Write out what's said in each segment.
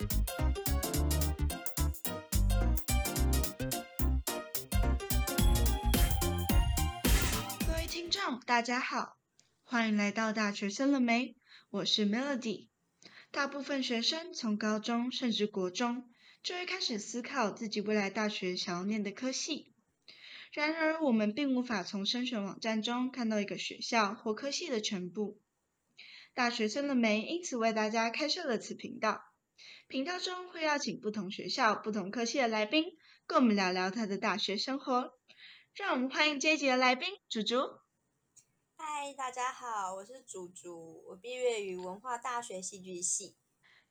各位听众，大家好，欢迎来到大学生了没？我是 Melody。大部分学生从高中甚至国中就会开始思考自己未来大学想要念的科系。然而，我们并无法从升学网站中看到一个学校或科系的全部。大学生了没？因此为大家开设了此频道。频道中会邀请不同学校、不同科系的来宾，跟我们聊聊他的大学生活。让我们欢迎这一集的来宾，竹竹。嗨，大家好，我是竹竹，我毕业于文化大学戏剧系。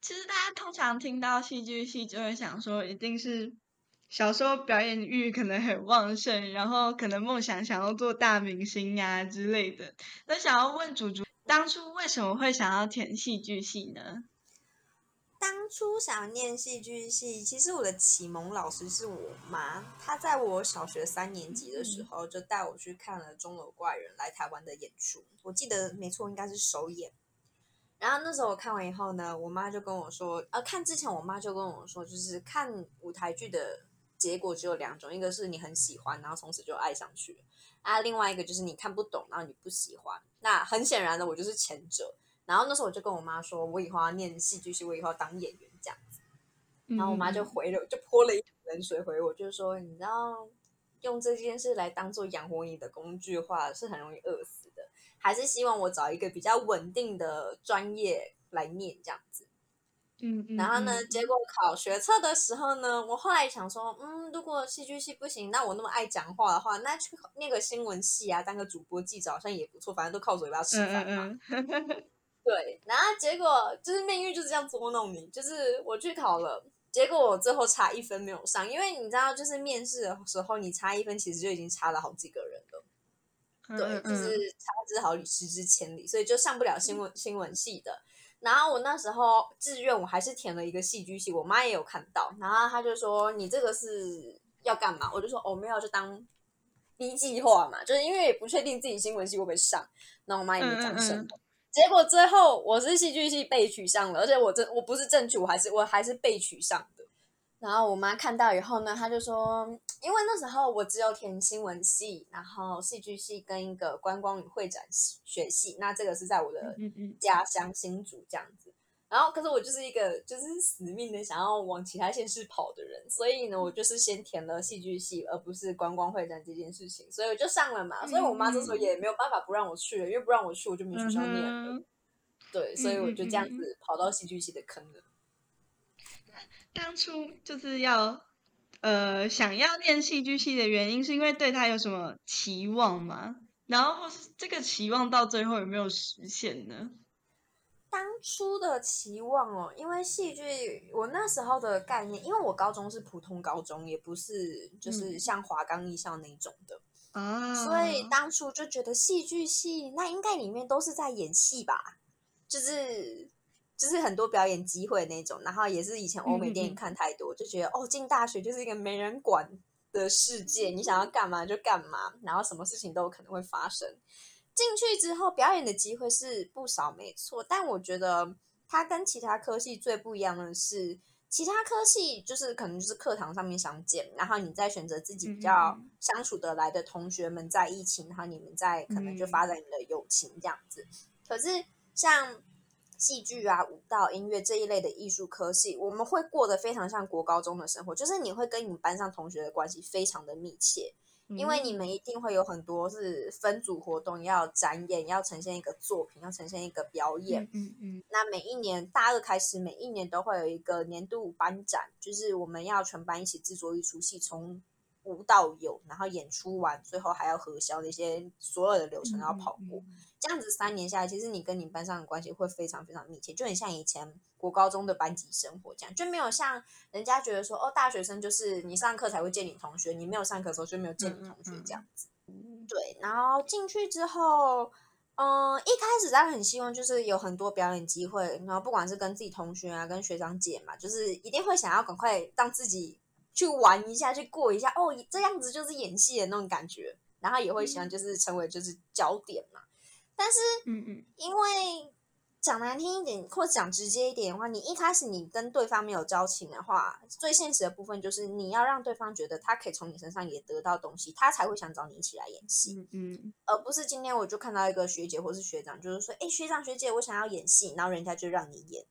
其实大家通常听到戏剧系，就会想说，一定是小时候表演欲可能很旺盛，然后可能梦想想要做大明星呀、之类的。那想要问竹竹，当初为什么会想要填戏剧系呢？当初想念戏剧系，其实我的启蒙老师是我妈。她在我小学三年级的时候，就带我去看了《钟楼怪人》来台湾的演出。我记得没错，应该是首演。然后那时候我看完以后呢，我妈就跟我说，呃，看之前我妈就跟我说，就是看舞台剧的结果只有两种，一个是你很喜欢，然后从此就爱上去了；啊，另外一个就是你看不懂，然后你不喜欢。那很显然的，我就是前者。然后那时候我就跟我妈说，我以后要念戏剧系，我以后要当演员这样子。然后我妈就回了，就泼了一桶冷水回我，就是说，你知道，用这件事来当做养活你的工具的话，是很容易饿死的。还是希望我找一个比较稳定的专业来念这样子。嗯嗯。然后呢，结果考学测的时候呢，我后来想说，嗯，如果戏剧系不行，那我那么爱讲话的话，那去念个新闻系啊，当个主播记者好像也不错，反正都靠嘴巴吃饭嘛。对，然后结果就是命运就是这样捉弄你，就是我去考了，结果我最后差一分没有上，因为你知道，就是面试的时候你差一分，其实就已经差了好几个人了。对，就是差之毫厘，失之千里，所以就上不了新闻新闻系的。然后我那时候志愿我还是填了一个戏剧系，我妈也有看到，然后她就说：“你这个是要干嘛？”我就说：“哦，没有，就当 B 计划嘛，就是因为也不确定自己新闻系会不会上。”然后我妈也没讲什么。结果最后我是戏剧系被取上了，而且我真我不是正取，我还是我还是被取上的。然后我妈看到以后呢，她就说，因为那时候我只有填新闻系，然后戏剧系跟一个观光与会展学系，那这个是在我的家乡新竹这样子。然后可是我就是一个就是死命的想要往其他县市跑的人，所以呢，我就是先填了戏剧系，而不是观光会展这件事情，所以我就上了嘛。所以我妈这时候也没有办法不让我去了，因为不让我去，我就没学校念了。对，所以我就这样子跑到戏剧系的坑了。当初就是要呃想要念戏剧系的原因，是因为对他有什么期望吗？然后或是这个期望到最后有没有实现呢？当初的期望哦，因为戏剧，我那时候的概念，因为我高中是普通高中，也不是就是。像华冈艺校那种的。啊，所以当初就觉得戏剧系那应该里面都是在演戏吧，就是就是很多表演机会那种，然后也是以前欧美电影看太多，就觉得哦，进大学就是一个没人管的世界，你想要干嘛就干嘛，然后什么事情都有可能会发生。进去之后，表演的机会是不少，没错。但我觉得它跟其他科系最不一样的是，其他科系就是可能就是课堂上面相见，然后你再选择自己比较相处得来的同学们在一起，然后你们再可能就发展你的友情这样子。可是像戏剧啊、舞蹈、音乐这一类的艺术科系，我们会过得非常像国高中的生活，就是你会跟你们班上同学的关系非常的密切。因为你们一定会有很多是分组活动，要展演，要呈现一个作品，要呈现一个表演。嗯嗯。那每一年大二开始，每一年都会有一个年度班展，就是我们要全班一起制作一出戏，从无到有，然后演出完，最后还要核销那些所有的流程要跑过。这样子三年下来，其实你跟你班上的关系会非常非常密切，就很像以前国高中的班级生活这样，就没有像人家觉得说哦，大学生就是你上课才会见你同学，你没有上课的时候就没有见你同学这样子。对，然后进去之后，嗯，一开始当然很希望就是有很多表演机会，然后不管是跟自己同学啊，跟学长姐嘛，就是一定会想要赶快让自己去玩一下，去过一下哦，这样子就是演戏的那种感觉，然后也会想就是成为就是焦点嘛。但是，嗯嗯，因为讲难听一点，或讲直接一点的话，你一开始你跟对方没有交情的话，最现实的部分就是你要让对方觉得他可以从你身上也得到东西，他才会想找你一起来演戏，嗯，嗯而不是今天我就看到一个学姐或是学长，就是说，哎，学长学姐，我想要演戏，然后人家就让你演，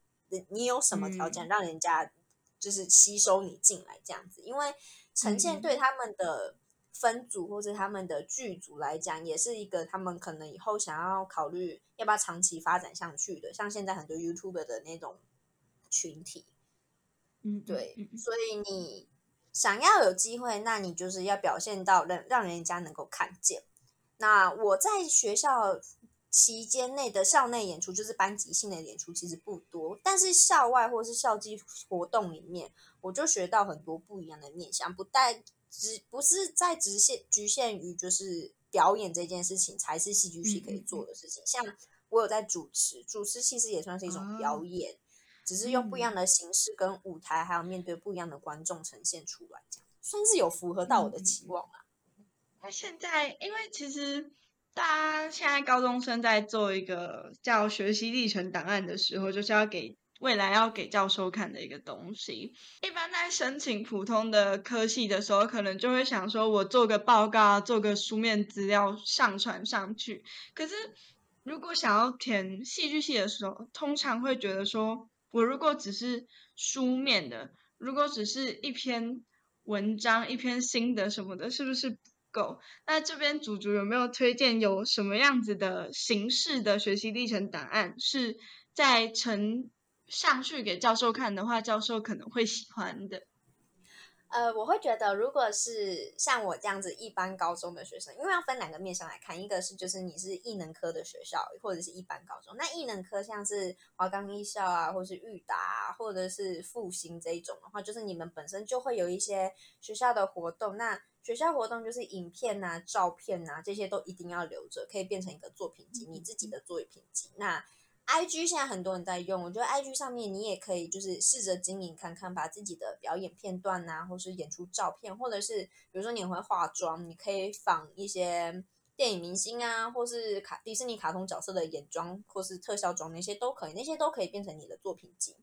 你有什么条件让人家就是吸收你进来这样子？因为呈现对他们的。分组或者他们的剧组来讲，也是一个他们可能以后想要考虑要不要长期发展下去的。像现在很多 YouTube 的那种群体，嗯，对，所以你想要有机会，那你就是要表现到让让人家能够看见。那我在学校期间内的校内演出，就是班级性的演出，其实不多。但是校外或是校际活动里面，我就学到很多不一样的面向，不带。只不是在直线局限于就是表演这件事情才是戏剧系可以做的事情。像我有在主持，主持其实也算是一种表演，只是用不一样的形式跟舞台，还有面对不一样的观众呈现出来，这样算是有符合到我的期望啊。那现在，因为其实大家现在高中生在做一个叫学习历程档案的时候，就是要给。未来要给教授看的一个东西，一般在申请普通的科系的时候，可能就会想说，我做个报告，做个书面资料上传上去。可是，如果想要填戏剧系的时候，通常会觉得说，我如果只是书面的，如果只是一篇文章、一篇心得什么的，是不是不够？那这边主主有没有推荐有什么样子的形式的学习历程档案，是在成上去给教授看的话，教授可能会喜欢的。呃，我会觉得，如果是像我这样子一般高中的学生，因为要分两个面向来看，一个是就是你是艺能科的学校，或者是一般高中。那艺能科像是华冈艺校啊，或是裕达，或者是复兴这一种的话，就是你们本身就会有一些学校的活动。那学校活动就是影片啊、照片啊这些都一定要留着，可以变成一个作品集，你自己的作品集。那 I G 现在很多人在用，我觉得 I G 上面你也可以就是试着经营看看，把自己的表演片段呐，或是演出照片，或者是比如说你会化妆，你可以仿一些电影明星啊，或是卡迪士尼卡通角色的眼妆或是特效妆，那些都可以，那些都可以变成你的作品集。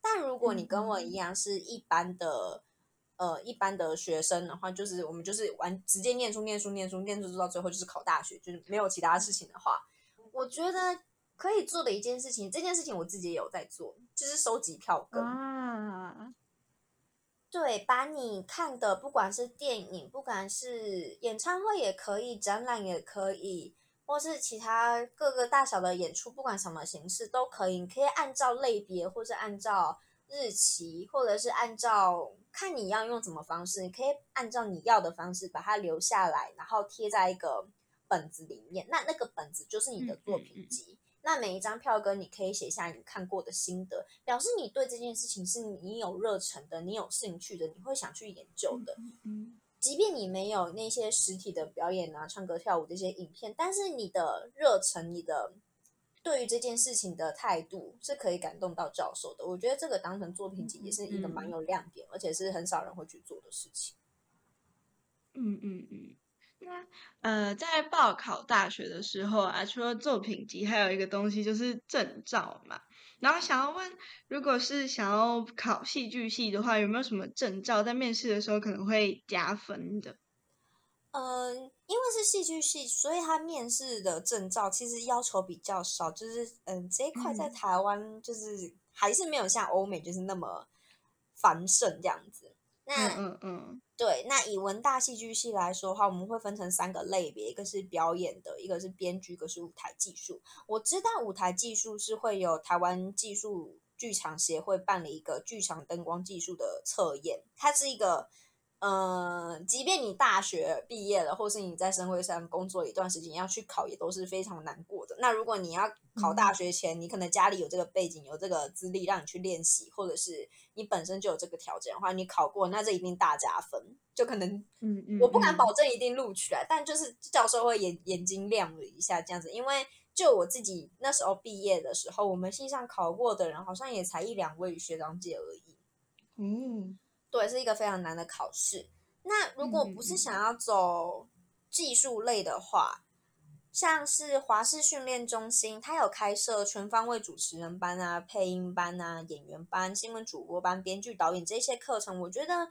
但如果你跟我一样是一般的呃一般的学生的话，就是我们就是玩直接念书念书念书念书，到最后就是考大学，就是没有其他事情的话，我觉得。可以做的一件事情，这件事情我自己也有在做，就是收集票根。啊，对，把你看的，不管是电影，不管是演唱会也可以，展览也可以，或是其他各个大小的演出，不管什么形式都可以。你可以按照类别，或是按照日期，或者是按照看你要用什么方式，你可以按照你要的方式把它留下来，然后贴在一个本子里面。那那个本子就是你的作品集。那每一张票根，你可以写下你看过的心得，表示你对这件事情是你有热忱的，你有兴趣的，你会想去研究的。嗯，即便你没有那些实体的表演啊、唱歌跳舞这些影片，但是你的热忱、你的对于这件事情的态度是可以感动到教授的。我觉得这个当成作品集也是一个蛮有亮点，而且是很少人会去做的事情。嗯嗯嗯。那呃，在报考大学的时候啊，除了作品集，还有一个东西就是证照嘛。然后想要问，如果是想要考戏剧系的话，有没有什么证照在面试的时候可能会加分的？嗯，因为是戏剧系，所以他面试的证照其实要求比较少，就是嗯，这一块在台湾就是还是没有像欧美就是那么繁盛这样子。那嗯嗯。对，那以文大戏剧系来说的话，我们会分成三个类别，一个是表演的，一个是编剧，一个是舞台技术。我知道舞台技术是会有台湾技术剧场协会办理一个剧场灯光技术的测验，它是一个。嗯，即便你大学毕业了，或是你在社会上工作一段时间，要去考也都是非常难过的。那如果你要考大学前，你可能家里有这个背景，有这个资历让你去练习，或者是你本身就有这个条件的话，你考过，那这一定大加分。就可能，嗯嗯，我不敢保证一定录取来，但就是教授会眼眼睛亮了一下这样子。因为就我自己那时候毕业的时候，我们系上考过的人好像也才一两位学长姐而已。嗯。对，是一个非常难的考试。那如果不是想要走技术类的话，像是华视训练中心，它有开设全方位主持人班啊、配音班啊、演员班、新闻主播班、编剧导演这些课程，我觉得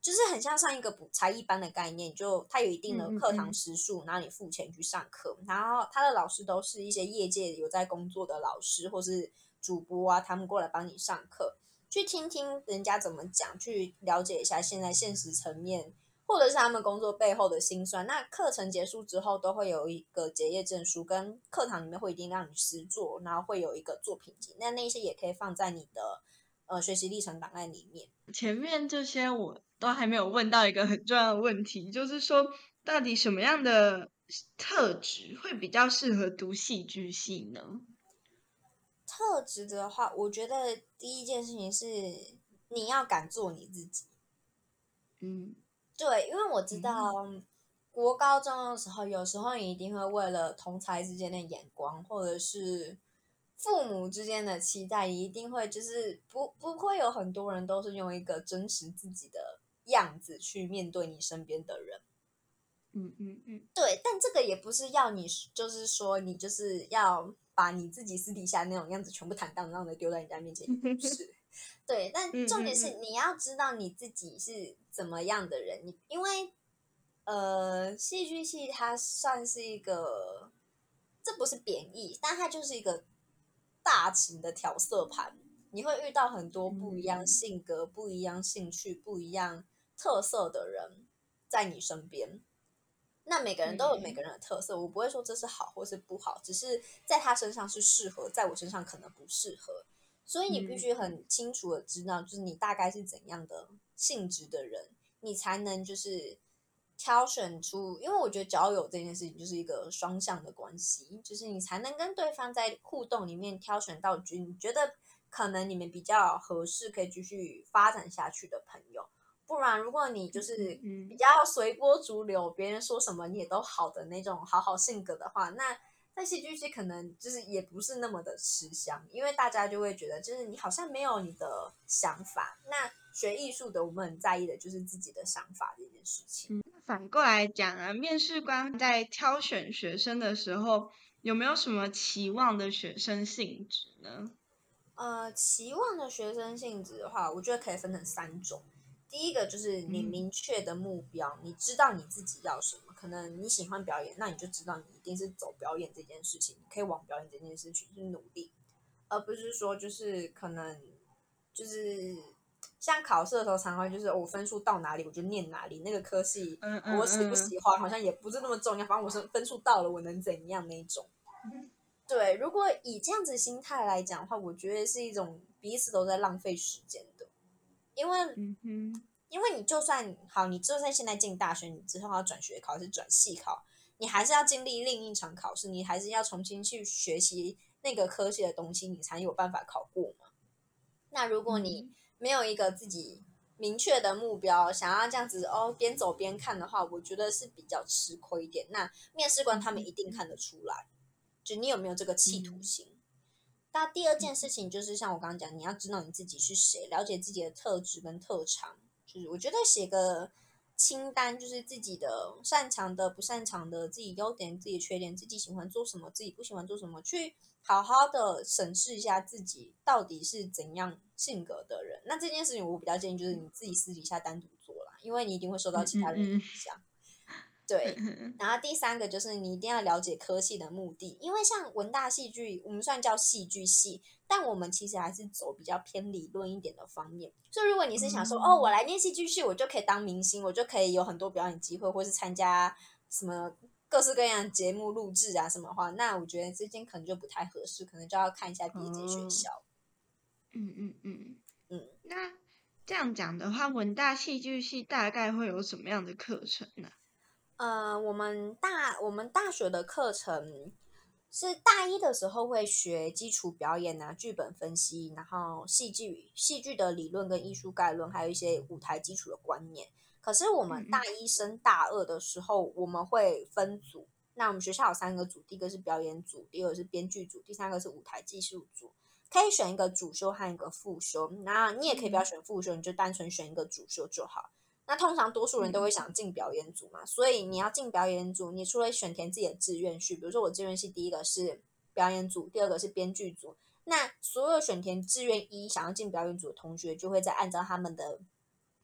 就是很像上一个补才艺班的概念，就它有一定的课堂时数，然后你付钱去上课，然后他的老师都是一些业界有在工作的老师或是主播啊，他们过来帮你上课，去听听人家怎么讲，去了解一下现在现实层面。或者是他们工作背后的辛酸。那课程结束之后，都会有一个结业证书，跟课堂里面会一定让你实做，然后会有一个作品集。那那些也可以放在你的呃学习历程档案里面。前面这些我都还没有问到一个很重要的问题，就是说到底什么样的特质会比较适合读戏剧系呢？特质的话，我觉得第一件事情是你要敢做你自己。嗯。对，因为我知道，国高中的时候，有时候你一定会为了同才之间的眼光，或者是父母之间的期待，一定会就是不不会有很多人都是用一个真实自己的样子去面对你身边的人。嗯嗯嗯，对，但这个也不是要你，就是说你就是要把你自己私底下那种样子全部坦荡荡的丢在人家面前，不是。对，但重点是你要知道你自己是怎么样的人。你因为呃，戏剧系它算是一个，这不是贬义，但它就是一个大型的调色盘。你会遇到很多不一样性格、不一样兴趣、不一样特色的人在你身边。那每个人都有每个人的特色，我不会说这是好或是不好，只是在他身上是适合，在我身上可能不适合。所以你必须很清楚的知道，就是你大概是怎样的性质的人，你才能就是挑选出。因为我觉得交友这件事情就是一个双向的关系，就是你才能跟对方在互动里面挑选到你觉得可能你们比较合适，可以继续发展下去的朋友。不然，如果你就是比较随波逐流，别人说什么你也都好的那种好好性格的话，那。在戏剧系可能就是也不是那么的吃香，因为大家就会觉得，就是你好像没有你的想法。那学艺术的，我们很在意的就是自己的想法这件事情。反过来讲啊，面试官在挑选学生的时候，有没有什么期望的学生性质呢？呃，期望的学生性质的话，我觉得可以分成三种。第一个就是你明确的目标，你知道你自己要什么。可能你喜欢表演，那你就知道你一定是走表演这件事情，可以往表演这件事情去努力，而不是说就是可能就是像考试的时候，常常就是我分数到哪里我就念哪里，那个科系我喜不喜欢好像也不是那么重要，反正我是分数到了我能怎样那种。对，如果以这样子心态来讲的话，我觉得是一种彼此都在浪费时间的，因为嗯哼。因为你就算好，你就算现在进大学，你之后要转学考还是转系考，你还是要经历另一场考试，你还是要重新去学习那个科系的东西，你才有办法考过嘛。那如果你没有一个自己明确的目标，想要这样子哦边走边看的话，我觉得是比较吃亏一点。那面试官他们一定看得出来，就你有没有这个企图心。那第二件事情就是像我刚刚讲，你要知道你自己是谁，了解自己的特质跟特长。就是我觉得写个清单，就是自己的擅长的、不擅长的，自己优点、自己缺点，自己喜欢做什么，自己不喜欢做什么，去好好的审视一下自己到底是怎样性格的人。那这件事情我比较建议就是你自己私底下单独做啦，因为你一定会受到其他人的影响。对，然后第三个就是你一定要了解科系的目的，因为像文大戏剧，我们算叫戏剧系，但我们其实还是走比较偏理论一点的方面。所以如果你是想说，哦，我来念戏剧系，我就可以当明星，我就可以有很多表演机会，或是参加什么各式各样节目录制啊什么话，那我觉得这间可能就不太合适，可能就要看一下第一间学校。嗯嗯嗯嗯，那这样讲的话，文大戏剧系大概会有什么样的课程呢？呃，我们大我们大学的课程是大一的时候会学基础表演啊、剧本分析，然后戏剧戏剧的理论跟艺术概论，还有一些舞台基础的观念。可是我们大一升大二的时候，我们会分组。那我们学校有三个组，第一个是表演组，第二个是编剧组，第三个是舞台技术组。可以选一个主修和一个副修，那你也可以不要选副修，你就单纯选一个主修就好。那通常多数人都会想进表演组嘛，所以你要进表演组，你除了选填自己的志愿序，比如说我志愿系第一个是表演组，第二个是编剧组。那所有选填志愿一想要进表演组的同学，就会再按照他们的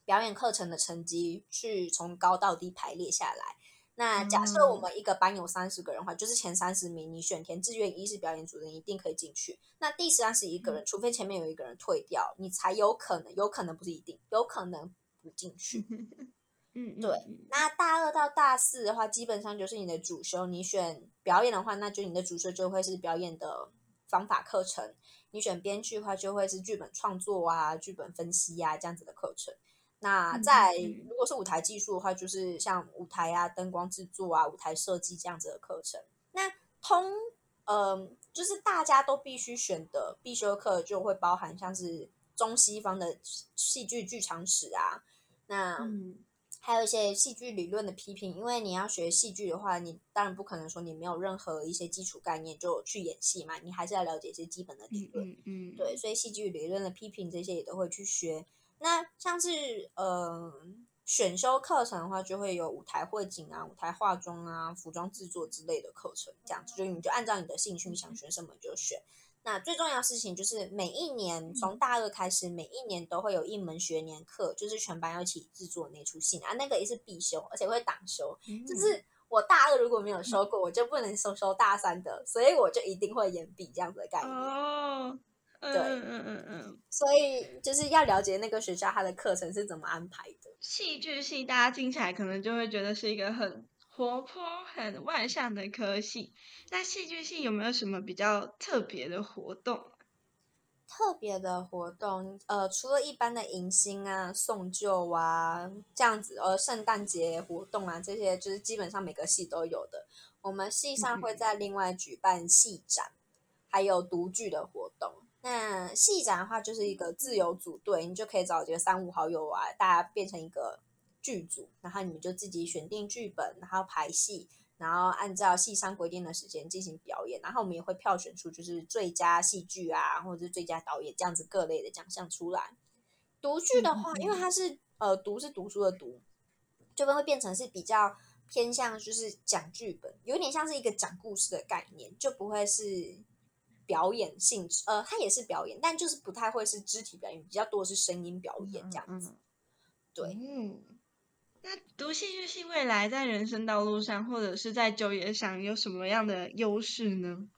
表演课程的成绩去从高到低排列下来。那假设我们一个班有三十个人的话，就是前三十名，你选填志愿一是表演组的，你一定可以进去。那第三十一个人，除非前面有一个人退掉，你才有可能，有可能不是一定，有可能不进去。嗯，对。那大二到大四的话，基本上就是你的主修。你选表演的话，那就你的主修就会是表演的方法课程；你选编剧的话，就会是剧本创作啊、剧本分析啊这样子的课程。那在如果是舞台技术的话，就是像舞台啊、灯光制作啊、舞台设计这样子的课程。那通，嗯，就是大家都必须选的必修课，就会包含像是中西方的戏剧剧场史啊，那还有一些戏剧理论的批评。因为你要学戏剧的话，你当然不可能说你没有任何一些基础概念就去演戏嘛，你还是要了解一些基本的理论。嗯嗯，对，所以戏剧理论的批评这些也都会去学。那像是呃选修课程的话，就会有舞台绘景啊、舞台化妆啊、服装制作之类的课程，这样子就你就按照你的兴趣想学什么就选。那最重要的事情就是每一年从大二开始，每一年都会有一门学年课，就是全班要一起制作那出戏啊，那个也是必修，而且会挡修。就是我大二如果没有修过，我就不能收收大三的，所以我就一定会延毕这样子的概念。哦对，嗯嗯嗯嗯，所以就是要了解那个学校它的课程是怎么安排的。戏剧系大家听起来可能就会觉得是一个很活泼、很外向的科系。那戏剧系有没有什么比较特别的活动？特别的活动，呃，除了一般的迎新啊、送旧啊这样子，呃，圣诞节活动啊这些，就是基本上每个系都有的。我们系上会在另外举办戏展，还有独剧的活动。那戏展的话，就是一个自由组队，你就可以找几个三五好友啊，大家变成一个剧组，然后你们就自己选定剧本，然后排戏，然后按照戏商规定的时间进行表演，然后我们也会票选出就是最佳戏剧啊，或者是最佳导演这样子各类的奖项出来。读剧的话，因为它是呃读是读书的读，就会变成是比较偏向就是讲剧本，有点像是一个讲故事的概念，就不会是。表演性质，呃，它也是表演，但就是不太会是肢体表演，比较多是声音表演这样子。对，嗯，那读戏剧系未来在人生道路上，或者是在就业上有什么样的优势呢？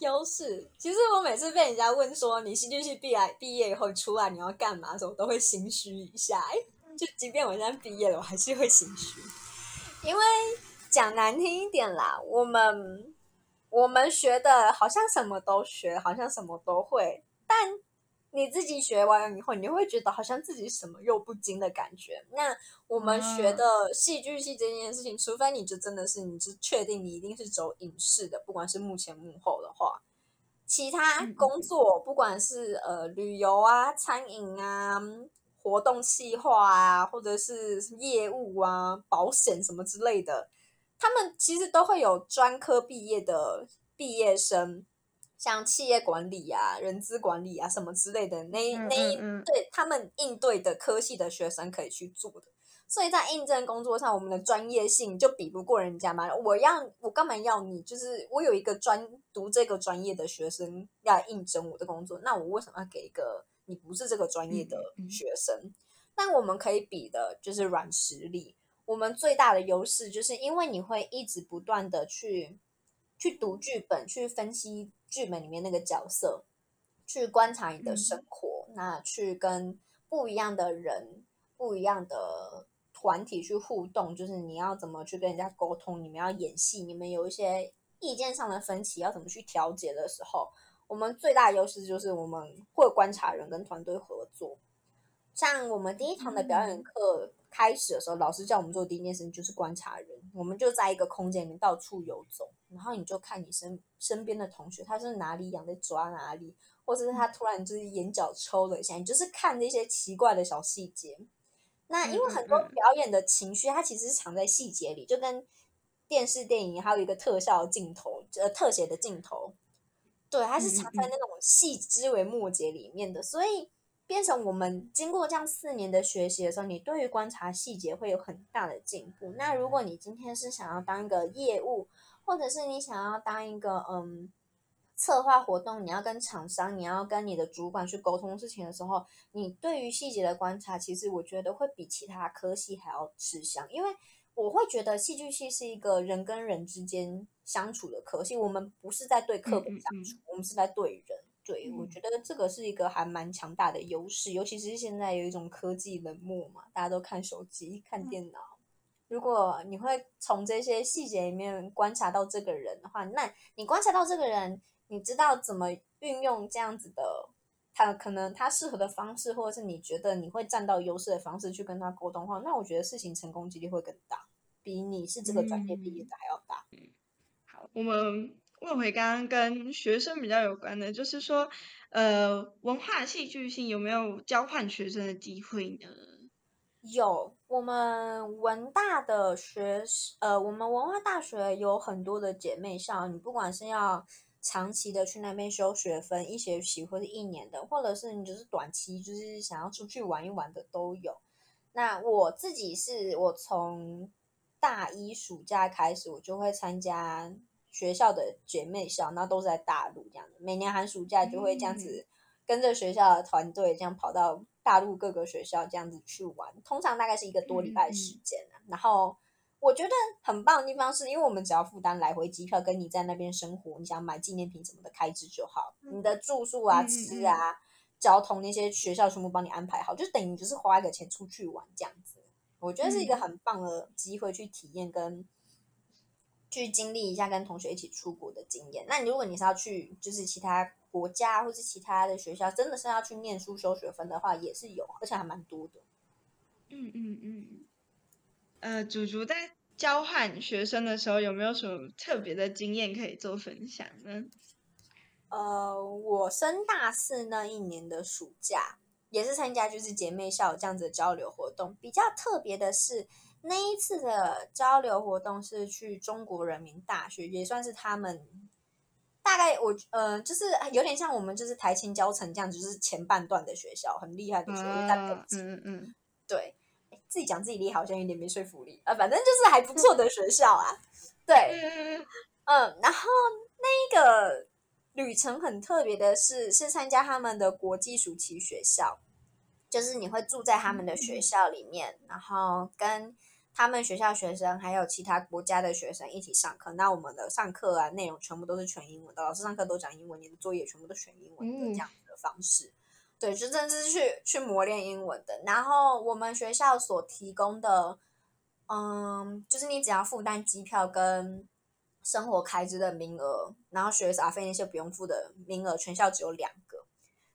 优势，其实我每次被人家问说你戏剧系毕业毕业以后出来你要干嘛的时候，都会心虚一下。哎，就即便我现在毕业了，我还是会心虚，因为讲难听一点啦，我们。我们学的好像什么都学，好像什么都会，但你自己学完以后，你会觉得好像自己什么又不精的感觉。那我们学的戏剧系这件事情，除非你就真的是你是确定你一定是走影视的，不管是幕前幕后的话，其他工作不管是呃旅游啊、餐饮啊、活动企划啊，或者是业务啊、保险什么之类的。他们其实都会有专科毕业的毕业生，像企业管理啊、人资管理啊什么之类的，那那一对他们应对的科系的学生可以去做的。所以在应征工作上，我们的专业性就比不过人家嘛。我要我干嘛要你？就是我有一个专读这个专业的学生要应征我的工作，那我为什么要给一个你不是这个专业的学生？但我们可以比的就是软实力。我们最大的优势就是因为你会一直不断的去去读剧本，去分析剧本里面那个角色，去观察你的生活，那去跟不一样的人、不一样的团体去互动，就是你要怎么去跟人家沟通，你们要演戏，你们有一些意见上的分歧，要怎么去调节的时候，我们最大的优势就是我们会观察人跟团队合作。像我们第一堂的表演课。开始的时候，老师叫我们做第一件事情就是观察人。我们就在一个空间里面到处游走，然后你就看你身身边的同学，他是哪里痒在抓哪里，或者是他突然就是眼角抽了一下，你就是看那些奇怪的小细节。那因为很多表演的情绪，它其实是藏在细节里，就跟电视电影还有一个特效镜头，呃，特写的镜头，对，它是藏在那种细枝微末节里面的，所以。变成我们经过这样四年的学习的时候，你对于观察细节会有很大的进步。那如果你今天是想要当一个业务，或者是你想要当一个嗯策划活动，你要跟厂商，你要跟你的主管去沟通事情的时候，你对于细节的观察，其实我觉得会比其他科系还要吃香，因为我会觉得戏剧系是一个人跟人之间相处的科系，我们不是在对课本相处，我们是在对人。对，我觉得这个是一个还蛮强大的优势，尤其是现在有一种科技冷漠嘛，大家都看手机、看电脑。如果你会从这些细节里面观察到这个人的话，那你观察到这个人，你知道怎么运用这样子的他可能他适合的方式，或者是你觉得你会占到优势的方式去跟他沟通的话，那我觉得事情成功几率会更大，比你是这个专业毕业的还要大。嗯好，我们。问回刚刚跟学生比较有关的，就是说，呃，文化戏剧性有没有交换学生的机会呢？有，我们文大的学，呃，我们文化大学有很多的姐妹校，你不管是要长期的去那边修学分，一学期或者一年的，或者是你就是短期，就是想要出去玩一玩的都有。那我自己是我从大一暑假开始，我就会参加。学校的姐妹校，那都是在大陆这样的，每年寒暑假就会这样子跟着学校的团队这样跑到大陆各个学校这样子去玩，通常大概是一个多礼拜时间然后我觉得很棒的地方是因为我们只要负担来回机票，跟你在那边生活，你想买纪念品什么的开支就好，你的住宿啊、吃啊、交通那些学校全部帮你安排好，就等于就是花一个钱出去玩这样子。我觉得是一个很棒的机会去体验跟。去经历一下跟同学一起出国的经验。那你如果你是要去就是其他国家或是其他的学校，真的是要去念书修学分的话，也是有，而且还蛮多的。嗯嗯嗯。呃，祖祖在交换学生的时候有没有什么特别的经验可以做分享呢？呃，我升大四那一年的暑假，也是参加就是姐妹校这样子的交流活动。比较特别的是。那一次的交流活动是去中国人民大学，也算是他们大概我呃，就是有点像我们就是台青教城这样，就是前半段的学校，很厉害的学校在北京。嗯嗯，对，自己讲自己厉害好像有点没说服力啊，反正就是还不错的学校啊。对，嗯，然后那个旅程很特别的是，是参加他们的国际暑期学校，就是你会住在他们的学校里面，然后跟。他们学校学生还有其他国家的学生一起上课，那我们的上课啊内容全部都是全英文的，老师上课都讲英文，你的作业全部都全英文的这样子的方式，对，就真的是去去磨练英文的。然后我们学校所提供的，嗯，就是你只要负担机票跟生活开支的名额，然后学杂费那些不用付的名额，全校只有两。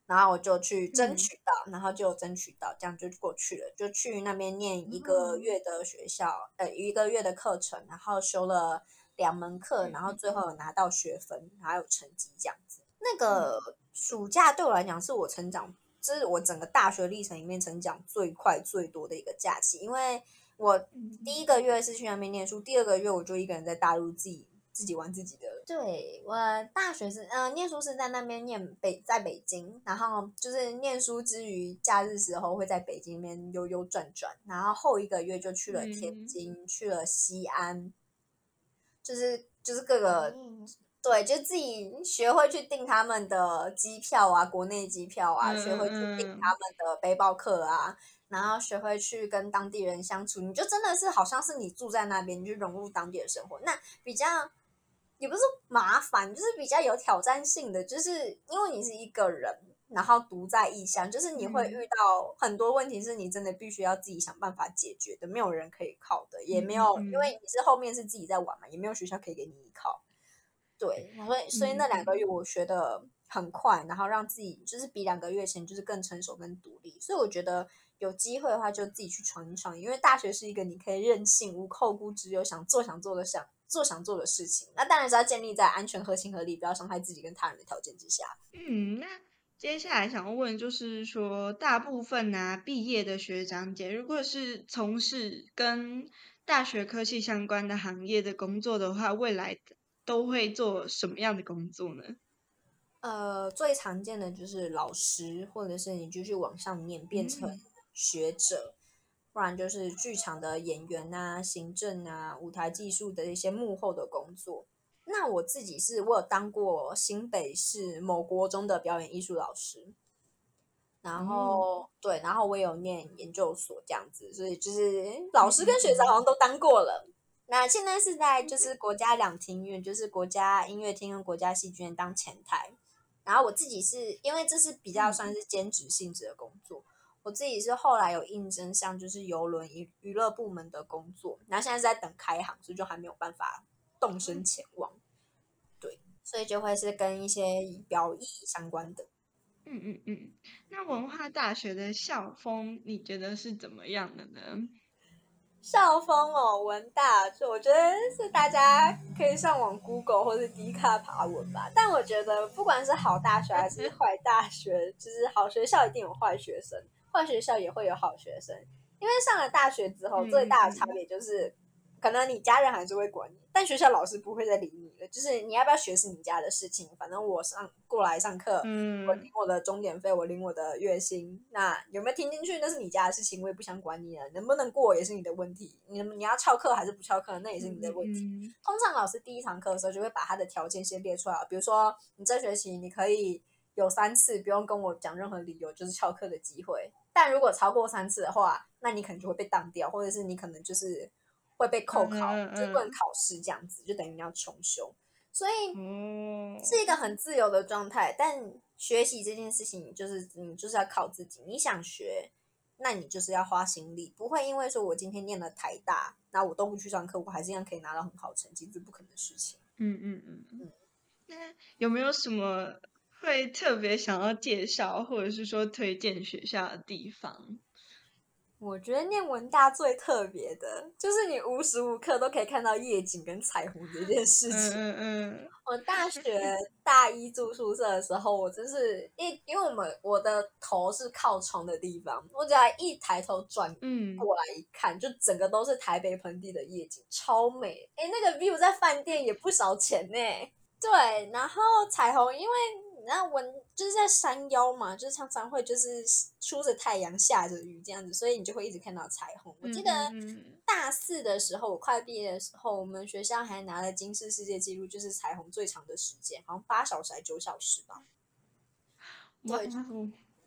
然后我就去争取到，然后就争取到，这样就过去了。就去那边念一个月的学校，呃，一个月的课程，然后修了两门课，然后最后有拿到学分，还有成绩这样子。那个暑假对我来讲，是我成长，这是我整个大学历程里面成长最快最多的一个假期，因为我第一个月是去那边念书，第二个月我就一个人在大陆自己。自己玩自己的。对我大学是嗯，念书是在那边念北，在北京，然后就是念书之余，假日时候会在北京边悠悠转转，然后后一个月就去了天津，去了西安，就是就是各个对，就自己学会去订他们的机票啊，国内机票啊，学会去订他们的背包客啊，然后学会去跟当地人相处，你就真的是好像是你住在那边，你就融入当地的生活，那比较。也不是麻烦，就是比较有挑战性的，就是因为你是一个人，然后独在异乡，就是你会遇到很多问题，是你真的必须要自己想办法解决的，没有人可以靠的，也没有，因为你是后面是自己在玩嘛，也没有学校可以给你依靠。对，所以所以那两个月我学的很快，然后让自己就是比两个月前就是更成熟、更独立。所以我觉得有机会的话，就自己去闯一闯，因为大学是一个你可以任性、无后顾之忧，想做想做的想。做想做的事情，那当然是要建立在安全、合情、合理，不要伤害自己跟他人的条件之下。嗯，那接下来想要问就是说，大部分呢毕业的学长姐，如果是从事跟大学科技相关的行业的工作的话，未来都会做什么样的工作呢？呃，最常见的就是老师，或者是你继续往上面变成学者，不然就是剧场的演员啊、行政啊、舞台技术的一些幕后的工作。那我自己是我有当过新北市某国中的表演艺术老师，然后对，然后我也有念研究所这样子，所以就是老师跟学生好像都当过了。那现在是在就是国家两厅院，就是国家音乐厅跟国家戏剧院当前台。然后我自己是因为这是比较算是兼职性质的工作，我自己是后来有应征像就是游轮娱娱乐部门的工作，然后现在是在等开行，所以就还没有办法动身前往。对，所以就会是跟一些表艺相关的。嗯嗯嗯，那文化大学的校风你觉得是怎么样的呢？校风哦，文大，就我觉得是大家可以上网 Google 或者 D 卡爬文吧。但我觉得不管是好大学还是 坏大学，就是好学校一定有坏学生，坏学校也会有好学生。因为上了大学之后，最大的差别就是。可能你家人还是会管你，但学校老师不会再理你了。就是你要不要学是你家的事情，反正我上过来上课，嗯，我领我的钟点费，我领我的月薪。那有没有听进去那是你家的事情，我也不想管你了。能不能过也是你的问题。你你要翘课还是不翘课，那也是你的问题。通常老师第一堂课的时候就会把他的条件先列出来，比如说你这学期你可以有三次不用跟我讲任何理由就是翘课的机会，但如果超过三次的话，那你可能就会被当掉，或者是你可能就是。会被扣考，就不能考试这样子，就等于你要重修，所以是一个很自由的状态。但学习这件事情，就是你就是要靠自己。你想学，那你就是要花心力，不会因为说我今天念了台大，那我都不去上课，我还是一样可以拿到很好成绩，这不可能的事情。嗯嗯嗯嗯。那有没有什么会特别想要介绍，或者是说推荐学校的地方？我觉得念文大最特别的，就是你无时无刻都可以看到夜景跟彩虹这件事情。嗯嗯。我大学 大一住宿舍的时候，我真是因因为我们我的头是靠窗的地方，我只要一抬头转过来一看，就整个都是台北盆地的夜景，超美。哎，那个 view 在饭店也不少钱呢。对，然后彩虹，因为。那文就是在山腰嘛，就是常常会就是出着太阳下着雨这样子，所以你就会一直看到彩虹。我记得大四的时候，我快毕业的时候，我们学校还拿了金世世界纪录，就是彩虹最长的时间，好像八小时还九小时吧。对，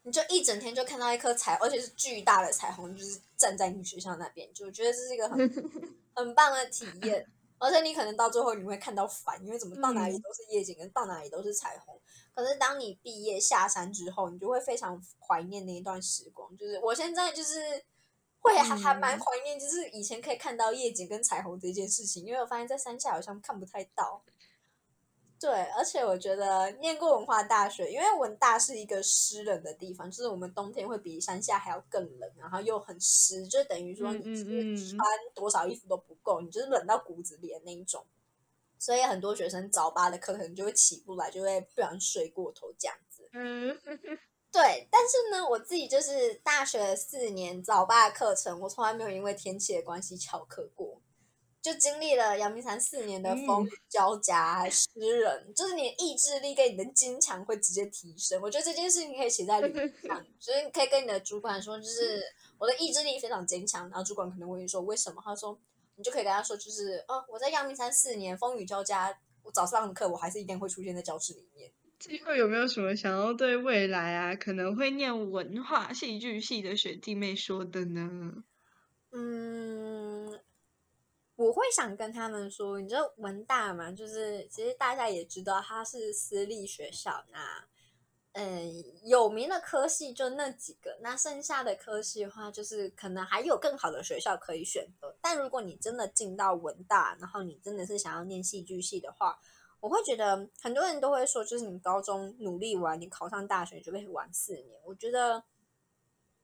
你就一整天就看到一颗彩，而且是巨大的彩虹，就是站在你学校那边，就觉得这是一个很 很棒的体验。而且你可能到最后你会看到烦，因为怎么到哪里都是夜景，跟到哪里都是彩虹。可是当你毕业下山之后，你就会非常怀念那一段时光。就是我现在就是会还还蛮怀念，就是以前可以看到夜景跟彩虹这件事情，因为我发现在山下好像看不太到。对，而且我觉得念过文化大学，因为文大是一个湿冷的地方，就是我们冬天会比山下还要更冷，然后又很湿，就等于说你穿多少衣服都不够，你就是冷到骨子里的那一种。所以很多学生早八的课可能就会起不来，就会不想睡过头这样子。嗯，对。但是呢，我自己就是大学四年早八的课程，我从来没有因为天气的关系翘课过。就经历了阳明山四年的风雨交加、湿冷，就是你的意志力跟你的坚强会直接提升。我觉得这件事情可以写在履历上，所以你可以跟你的主管说，就是我的意志力非常坚强。然后主管可能会说为什么？他说。你就可以跟他说，就是，哦，我在阳明山四年，风雨交加，我早上的课我还是一定会出现在教室里面。最后有没有什么想要对未来啊，可能会念文化戏剧系的学弟妹说的呢？嗯，我会想跟他们说，你知道文大嘛，就是其实大家也知道，它是私立学校，那。嗯，有名的科系就那几个，那剩下的科系的话，就是可能还有更好的学校可以选择。但如果你真的进到文大，然后你真的是想要念戏剧系的话，我会觉得很多人都会说，就是你高中努力完，你考上大学就可以玩四年。我觉得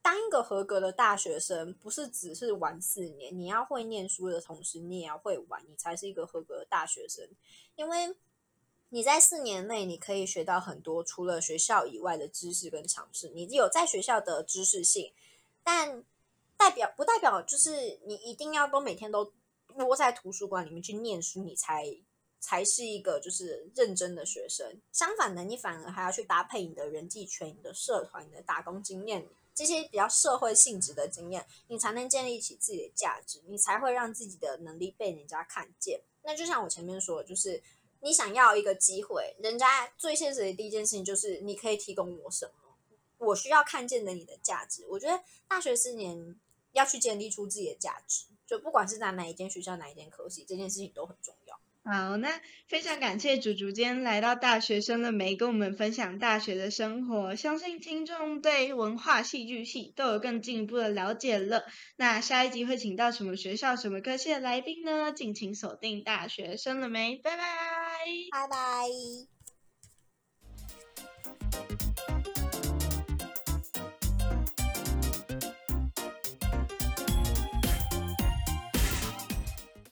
当一个合格的大学生，不是只是玩四年，你要会念书的同时，你也要会玩，你才是一个合格的大学生，因为。你在四年内，你可以学到很多除了学校以外的知识跟尝试。你有在学校的知识性，但代表不代表就是你一定要都每天都窝在图书馆里面去念书，你才才是一个就是认真的学生。相反的，你反而还要去搭配你的人际圈、你的社团、你的打工经验这些比较社会性质的经验，你才能建立起自己的价值，你才会让自己的能力被人家看见。那就像我前面说，就是你想要一个机会，人家最现实的第一件事情就是你可以提供我什么。我需要看见的你的价值，我觉得大学四年要去建立出自己的价值，就不管是在哪一间学校、哪一间科系，这件事情都很重要。好，那非常感谢主主今天来到大学生的美，跟我们分享大学的生活，相信听众对文化戏剧系都有更进一步的了解了。那下一集会请到什么学校、什么科系的来宾呢？敬请锁定大学生了没，拜拜拜。